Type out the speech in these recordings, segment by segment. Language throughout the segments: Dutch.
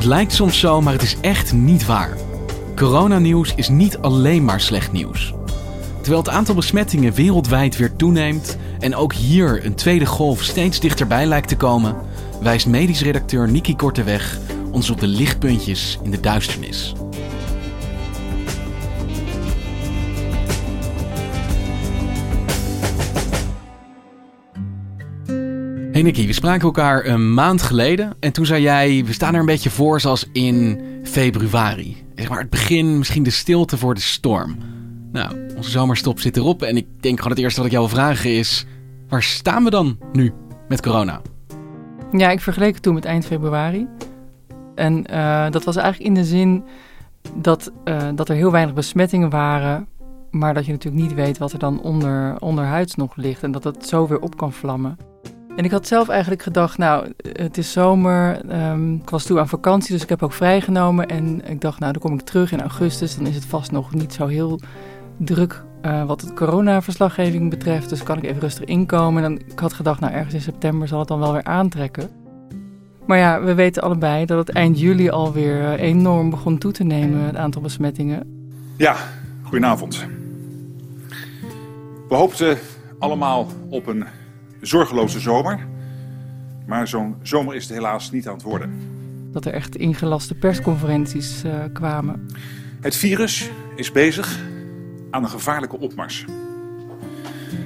Het lijkt soms zo, maar het is echt niet waar. Coronanieuws is niet alleen maar slecht nieuws. Terwijl het aantal besmettingen wereldwijd weer toeneemt en ook hier een tweede golf steeds dichterbij lijkt te komen, wijst medisch redacteur Niki Korteweg ons op de lichtpuntjes in de duisternis. Hey we spraken elkaar een maand geleden en toen zei jij, we staan er een beetje voor zoals in februari. Zeg maar het begin, misschien de stilte voor de storm. Nou, onze zomerstop zit erop en ik denk gewoon het eerste wat ik jou wil vragen is, waar staan we dan nu met corona? Ja, ik vergeleek het toen met eind februari. En uh, dat was eigenlijk in de zin dat, uh, dat er heel weinig besmettingen waren, maar dat je natuurlijk niet weet wat er dan onder, onderhuids nog ligt en dat het zo weer op kan vlammen. En ik had zelf eigenlijk gedacht, nou, het is zomer. Um, ik was toe aan vakantie, dus ik heb ook vrijgenomen. En ik dacht, nou, dan kom ik terug in augustus. Dan is het vast nog niet zo heel druk uh, wat het coronaverslaggeving betreft. Dus kan ik even rustig inkomen. En dan, ik had gedacht, nou, ergens in september zal het dan wel weer aantrekken. Maar ja, we weten allebei dat het eind juli alweer uh, enorm begon toe te nemen, het aantal besmettingen. Ja, goedenavond. We hoopten allemaal op een zorgeloze zomer. Maar zo'n zomer is het helaas niet aan het worden. Dat er echt ingelaste persconferenties uh, kwamen. Het virus is bezig aan een gevaarlijke opmars.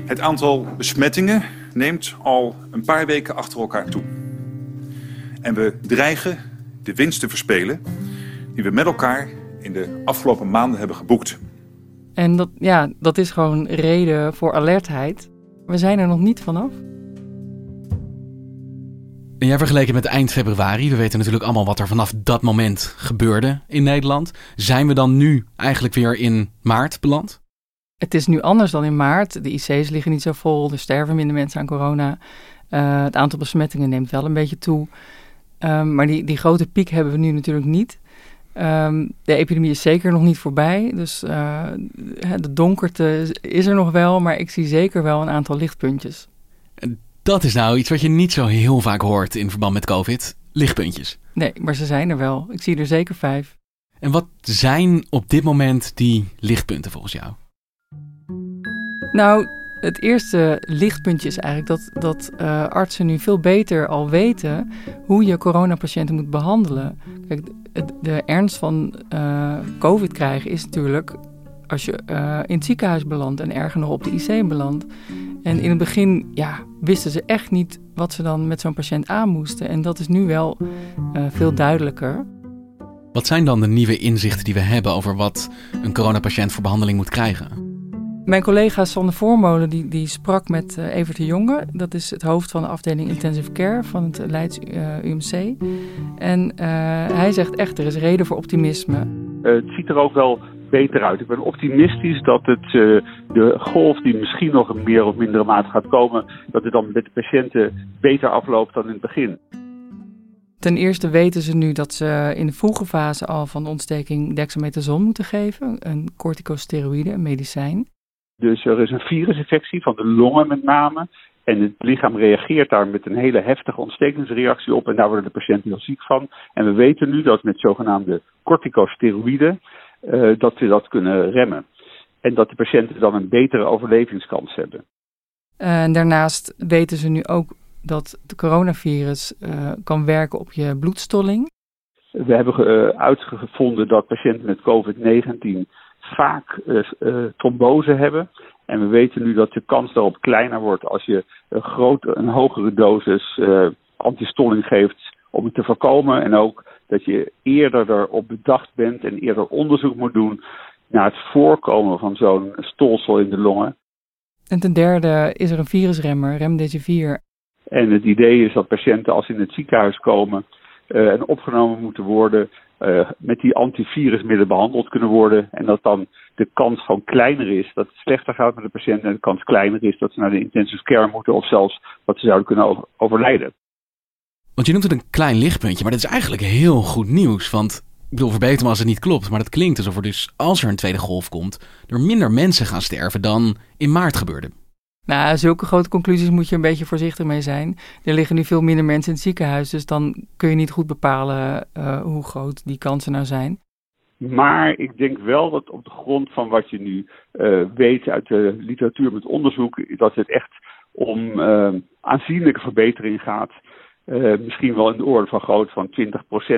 Het aantal besmettingen neemt al een paar weken achter elkaar toe. En we dreigen de winst te verspelen die we met elkaar in de afgelopen maanden hebben geboekt. En dat, ja, dat is gewoon reden voor alertheid. We zijn er nog niet vanaf. En jij vergeleken met eind februari. We weten natuurlijk allemaal wat er vanaf dat moment gebeurde in Nederland. Zijn we dan nu eigenlijk weer in maart beland? Het is nu anders dan in maart. De IC's liggen niet zo vol. Er sterven minder mensen aan corona. Uh, het aantal besmettingen neemt wel een beetje toe. Um, maar die, die grote piek hebben we nu natuurlijk niet. Um, de epidemie is zeker nog niet voorbij. Dus uh, de donkerte is er nog wel. Maar ik zie zeker wel een aantal lichtpuntjes. Dat is nou iets wat je niet zo heel vaak hoort in verband met COVID. Lichtpuntjes. Nee, maar ze zijn er wel. Ik zie er zeker vijf. En wat zijn op dit moment die lichtpunten volgens jou? Nou, het eerste lichtpuntje is eigenlijk dat, dat uh, artsen nu veel beter al weten hoe je coronapatiënten moet behandelen. Kijk, de, ernst van uh, COVID krijgen is natuurlijk als je uh, in het ziekenhuis belandt en erger nog op de IC belandt. En in het begin ja, wisten ze echt niet wat ze dan met zo'n patiënt aan moesten. En dat is nu wel uh, veel duidelijker. Wat zijn dan de nieuwe inzichten die we hebben over wat een coronapatiënt voor behandeling moet krijgen? Mijn collega Sander Voormolen die, die sprak met uh, Evert de Jonge. Dat is het hoofd van de afdeling Intensive Care van het Leids uh, UMC. En uh, hij zegt echt, er is reden voor optimisme. het ziet er ook wel beter uit. Ik ben optimistisch dat het, de golf die misschien nog in meer of mindere mate gaat komen... dat het dan met de patiënten beter afloopt dan in het begin. Ten eerste weten ze nu dat ze in de vroege fase al van de ontsteking dexamethason moeten geven. Een corticosteroïde, een medicijn. Dus er is een virusinfectie van de longen met name. En het lichaam reageert daar met een hele heftige ontstekingsreactie op. En daar worden de patiënten heel ziek van. En we weten nu dat met zogenaamde corticosteroïden uh, dat we dat kunnen remmen. En dat de patiënten dan een betere overlevingskans hebben. En daarnaast weten ze nu ook dat het coronavirus uh, kan werken op je bloedstolling. We hebben uh, uitgevonden dat patiënten met COVID-19 vaak uh, trombose hebben. En we weten nu dat de kans daarop kleiner wordt als je een, grote, een hogere dosis antistolling geeft om het te voorkomen. En ook dat je eerder erop bedacht bent en eerder onderzoek moet doen naar het voorkomen van zo'n stolsel in de longen. En ten derde is er een virusremmer, remdesivir. En het idee is dat patiënten als ze in het ziekenhuis komen en opgenomen moeten worden, uh, met die antivirusmiddelen behandeld kunnen worden. En dat dan de kans gewoon kleiner is dat het slechter gaat met de patiënt en de kans kleiner is dat ze naar de intensive care moeten of zelfs dat ze zouden kunnen overlijden. Want je noemt het een klein lichtpuntje, maar dat is eigenlijk heel goed nieuws. Want ik bedoel, verbeter me als het niet klopt, maar dat klinkt alsof er dus, als er een tweede golf komt, er minder mensen gaan sterven dan in maart gebeurde. Nou, zulke grote conclusies moet je een beetje voorzichtig mee zijn. Er liggen nu veel minder mensen in het ziekenhuis, dus dan kun je niet goed bepalen uh, hoe groot die kansen nou zijn. Maar ik denk wel dat op de grond van wat je nu uh, weet uit de literatuur met onderzoek, dat het echt om uh, aanzienlijke verbetering gaat. Misschien wel in de orde van grootte van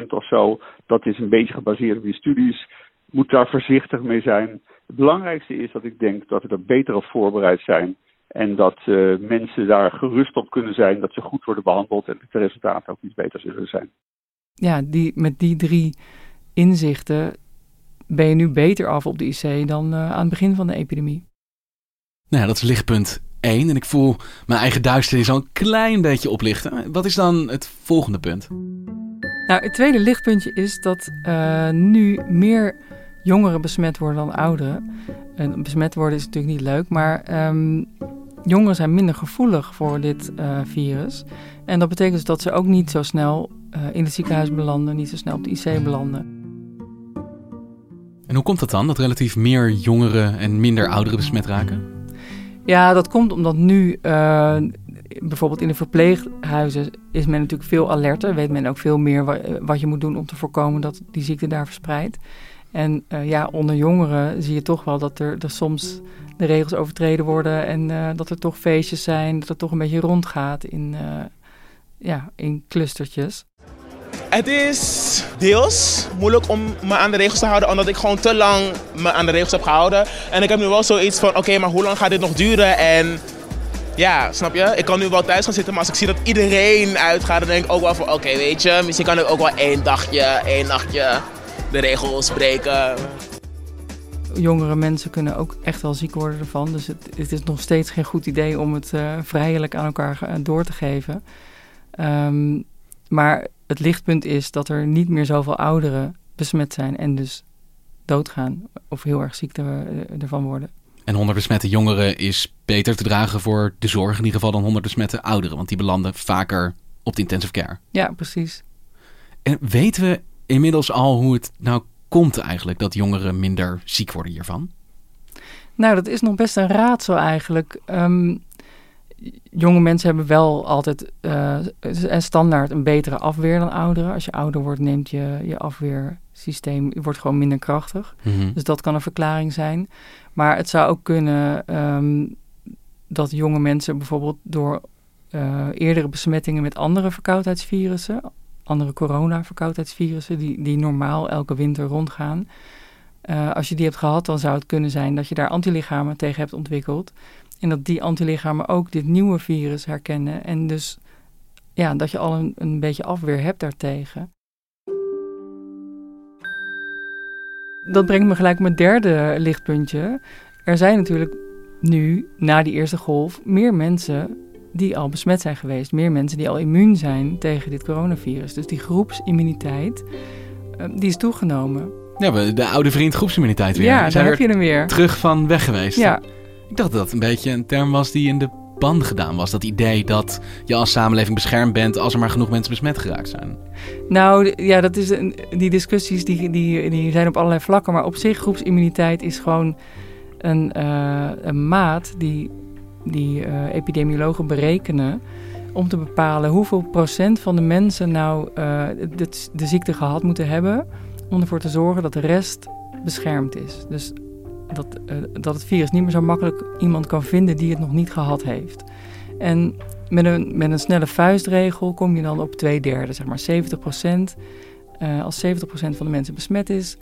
20% of zo. Dat is een beetje gebaseerd op die studies. Moet daar voorzichtig mee zijn. Het belangrijkste is dat ik denk dat we er beter op voorbereid zijn. En dat uh, mensen daar gerust op kunnen zijn dat ze goed worden behandeld en dat de resultaten ook iets beter zullen zijn. Ja, die, met die drie inzichten ben je nu beter af op de IC dan uh, aan het begin van de epidemie. Nou ja, dat is lichtpunt en ik voel mijn eigen duisternis al een klein beetje oplichten. Wat is dan het volgende punt? Nou, het tweede lichtpuntje is dat uh, nu meer jongeren besmet worden dan ouderen. En besmet worden is natuurlijk niet leuk, maar um, jongeren zijn minder gevoelig voor dit uh, virus. En dat betekent dus dat ze ook niet zo snel uh, in het ziekenhuis belanden, niet zo snel op de IC belanden. En hoe komt dat dan, dat relatief meer jongeren en minder ouderen besmet raken? Ja, dat komt omdat nu uh, bijvoorbeeld in de verpleeghuizen is men natuurlijk veel alerter. Weet men ook veel meer wa wat je moet doen om te voorkomen dat die ziekte daar verspreidt. En uh, ja, onder jongeren zie je toch wel dat er, er soms de regels overtreden worden en uh, dat er toch feestjes zijn, dat het toch een beetje rondgaat in, ja, in clustertjes. Het is deels moeilijk om me aan de regels te houden, omdat ik gewoon te lang me aan de regels heb gehouden. En ik heb nu wel zoiets van: oké, maar hoe lang gaat dit nog duren? En ja, snap je? Ik kan nu wel thuis gaan zitten, maar als ik zie dat iedereen uitgaat, dan denk ik ook wel van: oké, weet je, misschien kan ik ook wel één dagje, één nachtje de regels breken. Jongere mensen kunnen ook echt wel ziek worden ervan. Dus het, het is nog steeds geen goed idee om het uh, vrijelijk aan elkaar door te geven. Um, maar het lichtpunt is dat er niet meer zoveel ouderen besmet zijn en dus doodgaan of heel erg ziek er, eh, ervan worden. En 100 besmette jongeren is beter te dragen voor de zorg in ieder geval dan 100 besmette ouderen, want die belanden vaker op de intensive care. Ja, precies. En weten we inmiddels al hoe het nou komt eigenlijk dat jongeren minder ziek worden hiervan? Nou, dat is nog best een raadsel eigenlijk. Um, jonge mensen hebben wel altijd uh, standaard een betere afweer dan ouderen. Als je ouder wordt, neemt je, je afweersysteem wordt gewoon minder krachtig. Mm -hmm. Dus dat kan een verklaring zijn. Maar het zou ook kunnen um, dat jonge mensen bijvoorbeeld door uh, eerdere besmettingen met andere verkoudheidsvirussen, andere corona-verkoudheidsvirussen, die, die normaal elke winter rondgaan. Uh, als je die hebt gehad, dan zou het kunnen zijn dat je daar antilichamen tegen hebt ontwikkeld. En dat die antilichamen ook dit nieuwe virus herkennen. En dus ja, dat je al een, een beetje afweer hebt daartegen. Dat brengt me gelijk mijn derde lichtpuntje. Er zijn natuurlijk nu, na die eerste golf, meer mensen die al besmet zijn geweest. Meer mensen die al immuun zijn tegen dit coronavirus. Dus die groepsimmuniteit, uh, die is toegenomen. Ja, de oude vriend groepsimmuniteit weer. Ja, daar heb je hem weer. Terug van weg geweest. Ja, ik dacht dat dat een beetje een term was die in de band gedaan was. Dat idee dat je als samenleving beschermd bent als er maar genoeg mensen besmet geraakt zijn. Nou ja, dat is een, die discussies die, die, die zijn op allerlei vlakken. Maar op zich, groepsimmuniteit is gewoon een, uh, een maat die, die uh, epidemiologen berekenen. Om te bepalen hoeveel procent van de mensen nou uh, de, ziekte gehad moeten hebben. Om ervoor te zorgen dat de rest beschermd is. Dus dat, uh, dat het virus niet meer zo makkelijk iemand kan vinden die het nog niet gehad heeft. En met een, met een snelle vuistregel kom je dan op twee derde, zeg maar 70 procent. Als 70 procent van de mensen besmet is,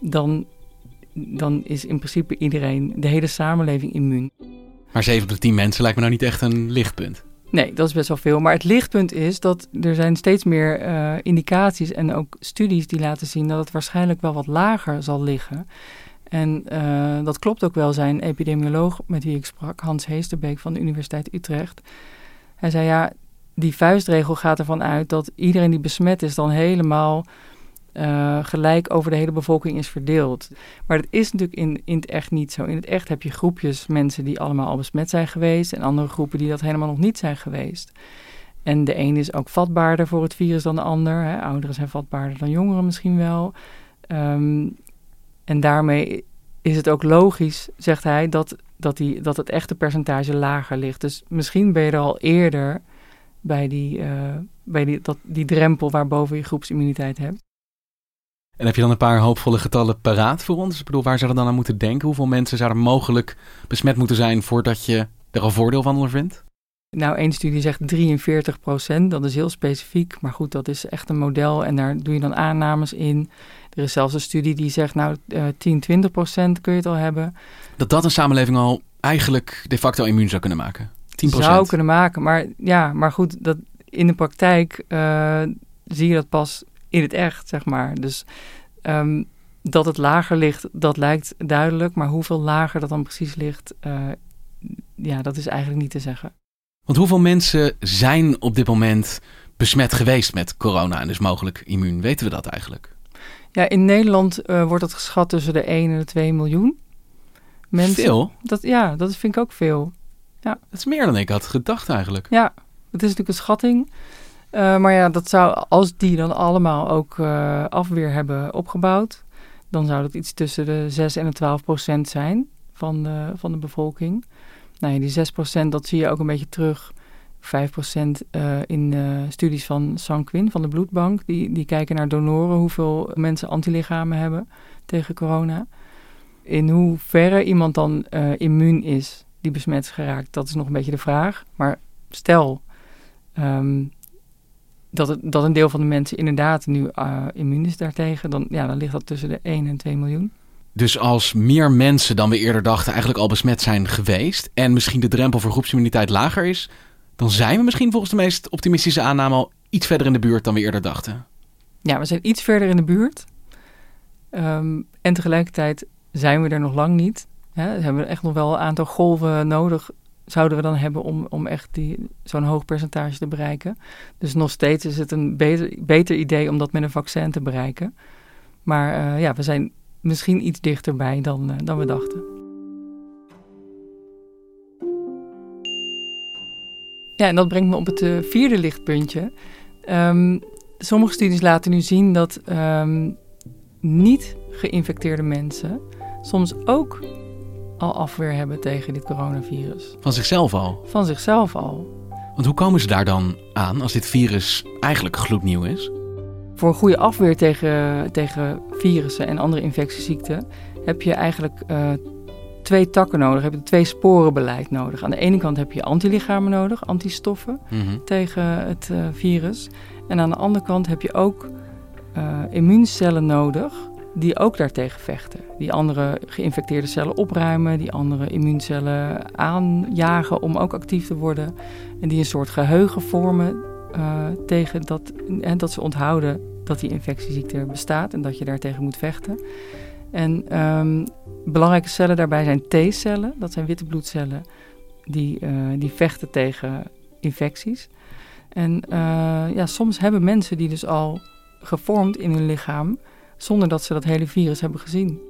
dan, dan is in principe iedereen, de hele samenleving immuun. Maar 7 op de 10 mensen lijkt me nou niet echt een lichtpunt. Nee, dat is best wel veel. Maar het lichtpunt is dat er zijn steeds meer uh, indicaties en ook studies die laten zien dat het waarschijnlijk wel wat lager zal liggen. En uh, dat klopt ook wel. Zijn epidemioloog met wie ik sprak, Hans Heesterbeek van de Universiteit Utrecht. Hij zei ja, die vuistregel gaat ervan uit dat iedereen die besmet is dan helemaal uh, gelijk over de hele bevolking is verdeeld. Maar dat is natuurlijk in, in het echt niet zo. In het echt heb je groepjes mensen die allemaal al besmet zijn geweest en andere groepen die dat helemaal nog niet zijn geweest. En de een is ook vatbaarder voor het virus dan de ander. Hè. Ouderen zijn vatbaarder dan jongeren misschien wel. Um, en daarmee is het ook logisch, zegt hij, dat, dat, die, dat het echte percentage lager ligt. Dus misschien ben je er al eerder bij die, uh, bij die, dat, die drempel waarboven je groepsimmuniteit hebt. En heb je dan een paar hoopvolle getallen paraat voor ons? Ik bedoel, waar zouden we dan aan moeten denken? Hoeveel mensen zouden mogelijk besmet moeten zijn voordat je er al voordeel van ondervindt? Nou, één studie zegt 43 procent. Dat is heel specifiek. Maar goed, dat is echt een model en daar doe je dan aannames in. Er is zelfs een studie die zegt, nou, uh, 10, 20 procent kun je het al hebben. Dat dat een samenleving al eigenlijk de facto immuun zou kunnen maken? 10% Zou kunnen maken, maar ja, maar goed, dat, in de praktijk uh, zie je dat pas in het echt, zeg maar. Dus um, dat het lager ligt, dat lijkt duidelijk. Maar hoeveel lager dat dan precies ligt, uh, ja, dat is eigenlijk niet te zeggen. Want hoeveel mensen zijn op dit moment besmet geweest met corona en dus mogelijk immuun? Weten we dat eigenlijk? Ja, in Nederland uh, wordt het geschat tussen de 1 en de 2 miljoen mensen. Veel? Dat, ja, dat vind ik ook veel. Ja. Dat is meer dan ik had gedacht eigenlijk. Ja, het is natuurlijk een schatting. Uh, maar ja, dat zou, als die dan allemaal ook uh, afweer hebben opgebouwd, dan zou dat iets tussen de 6 en de 12 procent zijn van de, van de bevolking. Nou ja, die 6 procent, dat zie je ook een beetje terug 5% uh, in uh, studies van Sanquin, van de bloedbank. Die, die kijken naar donoren, hoeveel mensen antilichamen hebben tegen corona. In hoeverre iemand dan immuun is die besmet is geraakt, dat is nog een beetje de vraag. Maar stel um, dat, het, dat een deel van de mensen inderdaad nu immuun is daartegen, dan, ja, dan ligt dat tussen de 1 en 2 miljoen. Dus als meer mensen dan we eerder dachten eigenlijk al besmet zijn geweest en misschien de drempel voor groepsimmuniteit lager is, dan zijn we misschien volgens de meest optimistische aanname al iets verder in de buurt dan we eerder dachten. Ja, we zijn iets verder in de buurt. Um, en tegelijkertijd zijn we er nog lang niet. Hè? We hebben echt nog wel een aantal golven nodig, zouden we dan hebben om, om echt die, zo'n hoog percentage te bereiken. Dus nog steeds is het een beter, beter idee om dat met een vaccin te bereiken. Maar uh, ja, we zijn misschien iets dichterbij dan, uh, dan we dachten. Ja, en dat brengt me op het uh, vierde lichtpuntje. Um, sommige studies laten nu zien dat um, niet geïnfecteerde mensen soms ook al afweer hebben tegen dit coronavirus. Van zichzelf al? Van zichzelf al. Want hoe komen ze daar dan aan als dit virus eigenlijk gloednieuw is? Voor een goede afweer tegen, tegen virussen en andere infectieziekten heb je eigenlijk uh, twee takken nodig. Heb je twee sporenbeleid nodig. Aan de ene kant heb je antilichamen nodig, antistoffen mm -hmm. tegen het uh, virus. En aan de andere kant heb je ook uh, immuuncellen nodig die ook daartegen vechten. Die andere geïnfecteerde cellen opruimen, die andere immuuncellen aanjagen om ook actief te worden. En die een soort geheugen vormen uh, tegen dat, en dat ze onthouden dat die infectieziekte bestaat en dat je daartegen moet vechten. En um, belangrijke cellen daarbij zijn T-cellen. Dat zijn witte bloedcellen die, uh, die vechten tegen infecties. En uh, ja, soms hebben mensen die dus al gevormd in hun lichaam... zonder dat ze dat hele virus hebben gezien.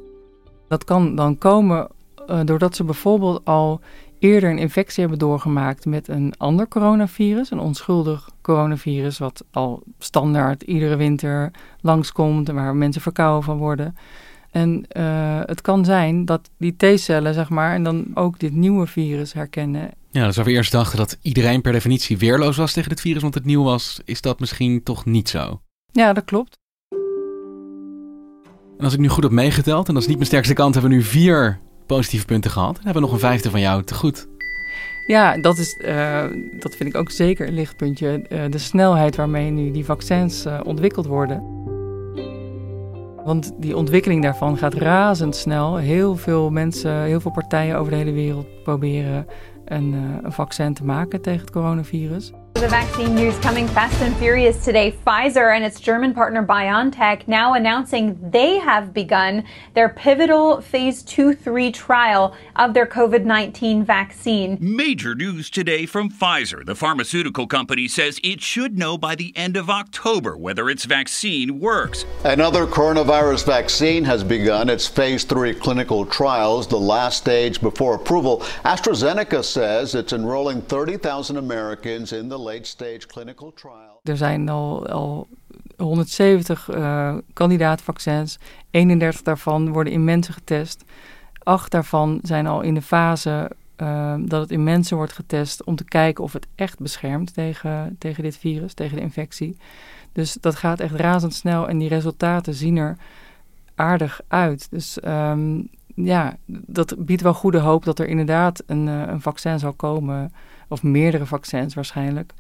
Dat kan dan komen uh, doordat ze bijvoorbeeld al eerder een infectie hebben doorgemaakt met een ander coronavirus, een onschuldig coronavirus, wat al standaard iedere winter langskomt en waar mensen verkouden van worden. En uh, het kan zijn dat die T-cellen, zeg maar, en dan ook dit nieuwe virus herkennen. Ja, dus waar we eerst dachten dat iedereen per definitie weerloos was tegen dit virus, want het nieuw was, is dat misschien toch niet zo? Ja, dat klopt. En als ik nu goed heb meegeteld, en dat is niet mijn sterkste kant, hebben we nu vier positieve punten gehad. Dan hebben we nog een vijfde van jou te goed. Ja, dat, is, uh, dat vind ik ook zeker een lichtpuntje. Uh, de snelheid waarmee nu die vaccins uh, ontwikkeld worden. Want die ontwikkeling daarvan gaat razendsnel. Heel veel mensen, heel veel partijen over de hele wereld proberen een, een vaccin te maken tegen het coronavirus. The vaccine news coming fast and furious today. Pfizer and its German partner BioNTech now announcing they have begun their pivotal phase 2 3 trial of their COVID 19 vaccine. Major news today from Pfizer. The pharmaceutical company says it should know by the end of October whether its vaccine works. Another coronavirus vaccine has begun its phase 3 clinical trials, the last stage before approval. AstraZeneca says it's enrolling 30,000 Americans in the late-stage clinical trial. Er zijn al, al 170 uh, kandidaatvaccins. 31 daarvan worden in mensen getest. Acht daarvan zijn al in de fase uh, dat het in mensen wordt getest om te kijken of het echt beschermt tegen, tegen dit virus, tegen de infectie. Dus dat gaat echt razendsnel en die resultaten zien er aardig uit. Dus um, ja, dat biedt wel goede hoop dat er inderdaad een, uh, een vaccin zal komen, of meerdere vaccins waarschijnlijk,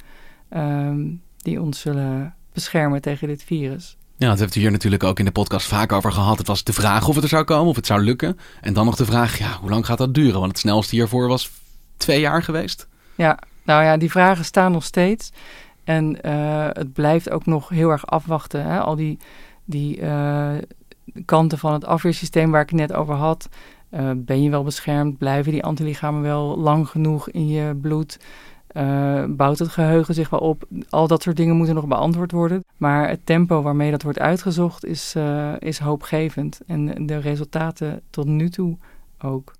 um, die ons zullen beschermen tegen dit virus. Ja, dat heeft u hier natuurlijk ook in de podcast vaak over gehad. Het was de vraag of het er zou komen, of het zou lukken. En dan nog de vraag, ja, hoe lang gaat dat duren? Want het snelste hiervoor was twee jaar geweest. Ja, nou ja, die vragen staan nog steeds. En uh, het blijft ook nog heel erg afwachten. Hè? Al die, die uh, kanten van het afweersysteem waar ik het net over had. Uh, ben je wel beschermd? Blijven die antilichamen wel lang genoeg in je bloed? Uh, bouwt het geheugen zich wel op? Al dat soort dingen moeten nog beantwoord worden. Maar het tempo waarmee dat wordt uitgezocht is, uh, is hoopgevend. En de resultaten tot nu toe ook.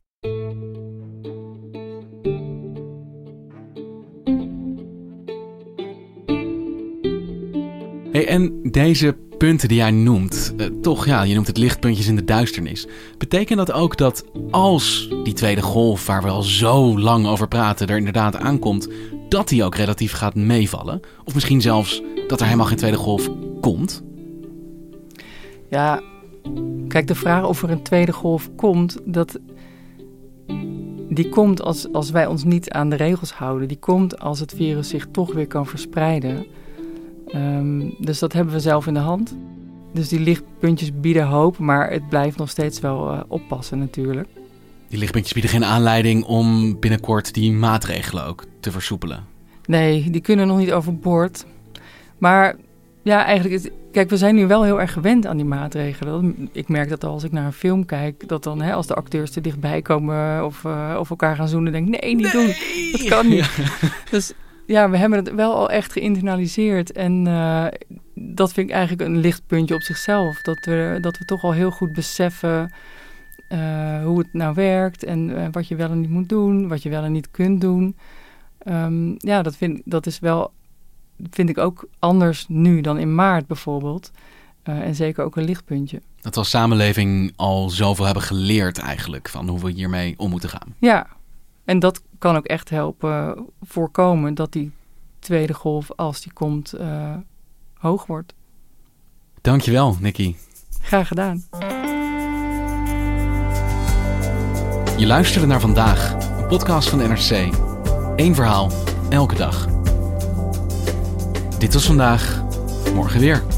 Hey, en deze punten die jij noemt, uh, toch ja, je noemt het lichtpuntjes in de duisternis. Betekent dat ook dat als die tweede golf, waar we al zo lang over praten, er inderdaad aankomt, dat die ook relatief gaat meevallen? Of misschien zelfs dat er helemaal geen tweede golf komt? Ja, kijk, de vraag of er een tweede golf komt, dat, die komt als, als wij ons niet aan de regels houden. Die komt als het virus zich toch weer kan verspreiden. Um, dus dat hebben we zelf in de hand. Dus die lichtpuntjes bieden hoop, maar het blijft nog steeds wel uh, oppassen natuurlijk. Die lichtpuntjes bieden geen aanleiding om binnenkort die maatregelen ook te versoepelen. Nee, die kunnen nog niet overboord. Maar ja, eigenlijk, is, kijk, we zijn nu wel heel erg gewend aan die maatregelen. Ik merk dat als ik naar een film kijk, dat dan hè, als de acteurs er dichtbij komen of, uh, of elkaar gaan zoenen, denk ik, nee, niet nee. doen. Dat kan niet. dus ja, we hebben het wel al echt geïnternaliseerd. En uh, dat vind ik eigenlijk een lichtpuntje op zichzelf. Dat we, dat we toch al heel goed beseffen uh, hoe het nou werkt en uh, wat je wel en niet moet doen, wat je wel en niet kunt doen. Um, ja, dat, vind, dat is wel, vind ik ook anders nu dan in maart bijvoorbeeld. en zeker ook een lichtpuntje. Dat we als samenleving al zoveel hebben geleerd eigenlijk van hoe we hiermee om moeten gaan. Ja, en dat kan ook echt helpen voorkomen dat die tweede golf, als die komt, uh, hoog wordt. Dankjewel, Nicky. Graag gedaan. Je luisterde naar vandaag, een podcast van NRC. Eén verhaal, elke dag. Dit was vandaag, morgen weer.